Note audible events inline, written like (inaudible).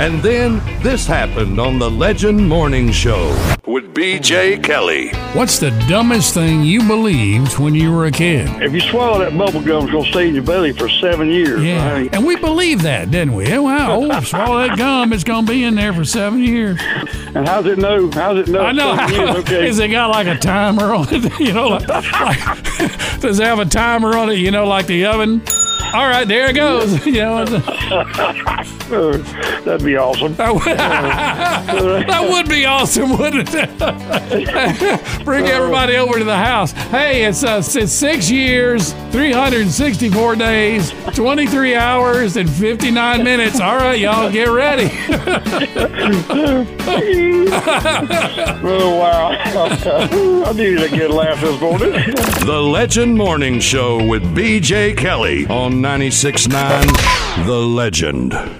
And then this happened on the Legend Morning Show with BJ Kelly. What's the dumbest thing you believed when you were a kid? If you swallow that bubble gum, it's going to stay in your belly for seven years. Yeah. right? And we believed that, didn't we? Oh, wow. Oh, swallow that gum. It's going to be in there for seven years. And how's it know? How's it know? I know. seven years? (laughs) Okay. Has it got like a timer on it? (laughs) You know, like, like- (laughs) does it have a timer on it? You know, like the oven? All right, there it goes. (laughs) You know, Uh, (laughs) that'd be awesome. that would, (laughs) that would be awesome, wouldn't it? Bring everybody over to the house. Hey, it's, uh, it's six years, 364 days, 23 hours, and 59 minutes. All right, y'all, get ready. Oh, wow. I needed a good laugh this morning. The Legend Morning Show with BJ Kelly on 96.9 The Legend.